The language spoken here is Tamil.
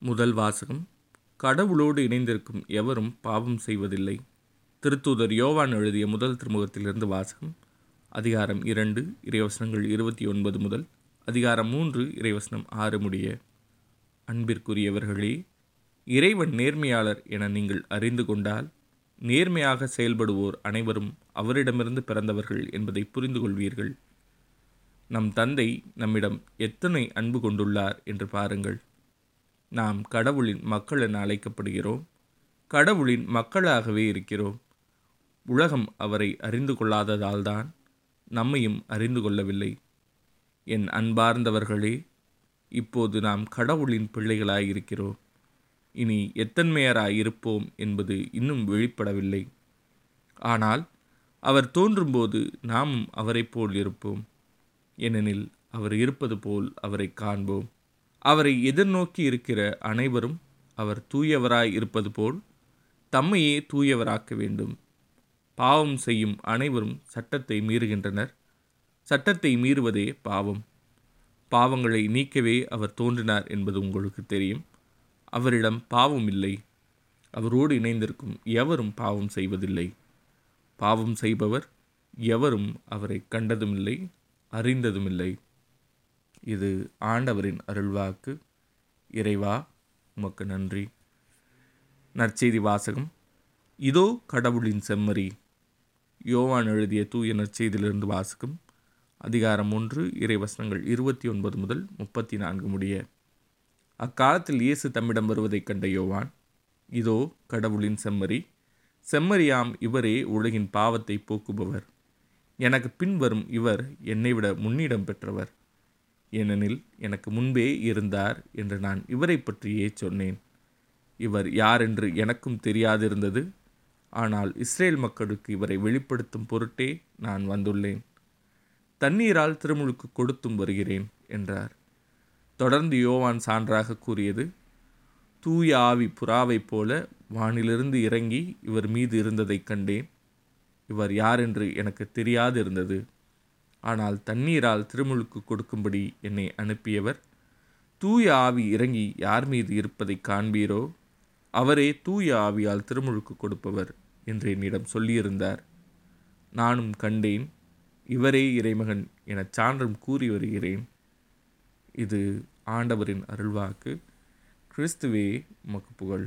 முதல் வாசகம். கடவுளோடு இணைந்திருக்கும் எவரும் பாவம் செய்வதில்லை. திருத்தூதர் யோவான் எழுதிய முதல் திருமுகத்திலிருந்து வாசகம். அதிகாரம் இரண்டு இறைவசனங்கள் இருபத்தி ஒன்பது முதல் அதிகாரம் மூன்று இறைவசனம் ஆறு முடிய. அன்பிற்குரியவர்களே இறைவன் நேர்மையாளர் என நீங்கள் அறிந்து கொண்டால் நேர்மையாக செயல்படுவோர் அனைவரும் அவரிடமிருந்து பிறந்தவர்கள் என்பதை புரிந்து கொள்வீர்கள். நம் தந்தை நம்மிடம் எத்தனை அன்பு கொண்டுள்ளார் என்று பாருங்கள். நாம் கடவுளின் மக்கள் என அழைக்கப்படுகிறோம். கடவுளின் மக்களாகவே இருக்கிறோம். உலகம் அவரை அறிந்து கொள்ளாததால்தான் நம்மையும் அறிந்து கொள்ளவில்லை. என் அன்பார்ந்தவர்களே இப்போது நாம் கடவுளின் பிள்ளைகளாயிருக்கிறோம். இனி எத்தன்மையராய் இருப்போம் என்பது இன்னும் வெளிப்படவில்லை. ஆனால் அவர் தோன்றும்போது நாமும் அவரைப் போல் இருப்போம். ஏனெனில் அவர் இருப்பது போல் அவரை காண்போம். அவரை எதிர்நோக்கி இருக்கிற அனைவரும் அவர் தூயவராய் இருப்பது போல் தம்மையே தூயவராக்க வேண்டும். பாவம் செய்யும் அனைவரும் சட்டத்தை மீறுகின்றனர். சட்டத்தை மீறுவதே பாவம். பாவங்களை நீக்கவே அவர் தோன்றினார் என்பது உங்களுக்கு தெரியும். அவரிடம் பாவம் இல்லை. அவரோடு இணைந்திருக்கும் எவரும் பாவம் செய்வதில்லை. பாவம் செய்பவர் எவரும் அவரை கண்டதுமில்லை அறிந்ததுமில்லை. இது ஆண்டவரின் அருள்வாக்கு. இறைவா உமக்கு நன்றி. நற்செய்தி வாசகம். இதோ கடவுளின் செம்மறி. யோவான் எழுதிய தூய நற்செய்தியிலிருந்து வாசகம். அதிகாரம் ஒன்று இறைவசனங்கள் இருபத்தி ஒன்பது முதல் முப்பத்தி நான்கு முடிய. அக்காலத்தில் இயேசு தம்மிடம் வருவதைக் கண்ட யோவான் இதோ கடவுளின் செம்மறி. செம்மறியாம் இவரே உலகின் பாவத்தை போக்குபவர். எனக்கு பின்வரும் இவர் என்னை விட முன்னிடம் பெற்றவர். ஏனெனில் எனக்கு முன்பே இருந்தார் என்று நான் இவரை பற்றியே சொன்னேன். இவர் யார் என்று எனக்கும் தெரியாதிருந்தது. ஆனால் இஸ்ரேல் மக்களுக்கு இவரை வெளிப்படுத்தும் பொருட்டே நான் வந்துள்ளேன். தண்ணீரால் திருமுழுக்கு கொடுத்தும் வருகிறேன் என்றார். தொடர்ந்து யோவான் சான்றாக கூறியது தூய ஆவி புறாவைப் போல வானிலிருந்து இறங்கி இவர் மீது இருந்ததைக் கண்டேன். இவர் யார் என்று எனக்கு தெரியாதிருந்தது. ஆனால் தண்ணீரால் திருமுழுக்கு கொடுக்கும்படி என்னை அனுப்பியவர் தூய ஆவி இறங்கி யார் மீது இருப்பதை காண்பீரோ அவரே தூய ஆவியால் திருமுழுக்கு கொடுப்பவர் என்று என்னிடம் சொல்லியிருந்தார். நானும் கண்டேன் இவரே இறைமகன் என சான்றும் கூறி வருகிறேன். இது ஆண்டவரின் அருள்வாக்கு. கிறிஸ்துவே உமக்கு புகழ்.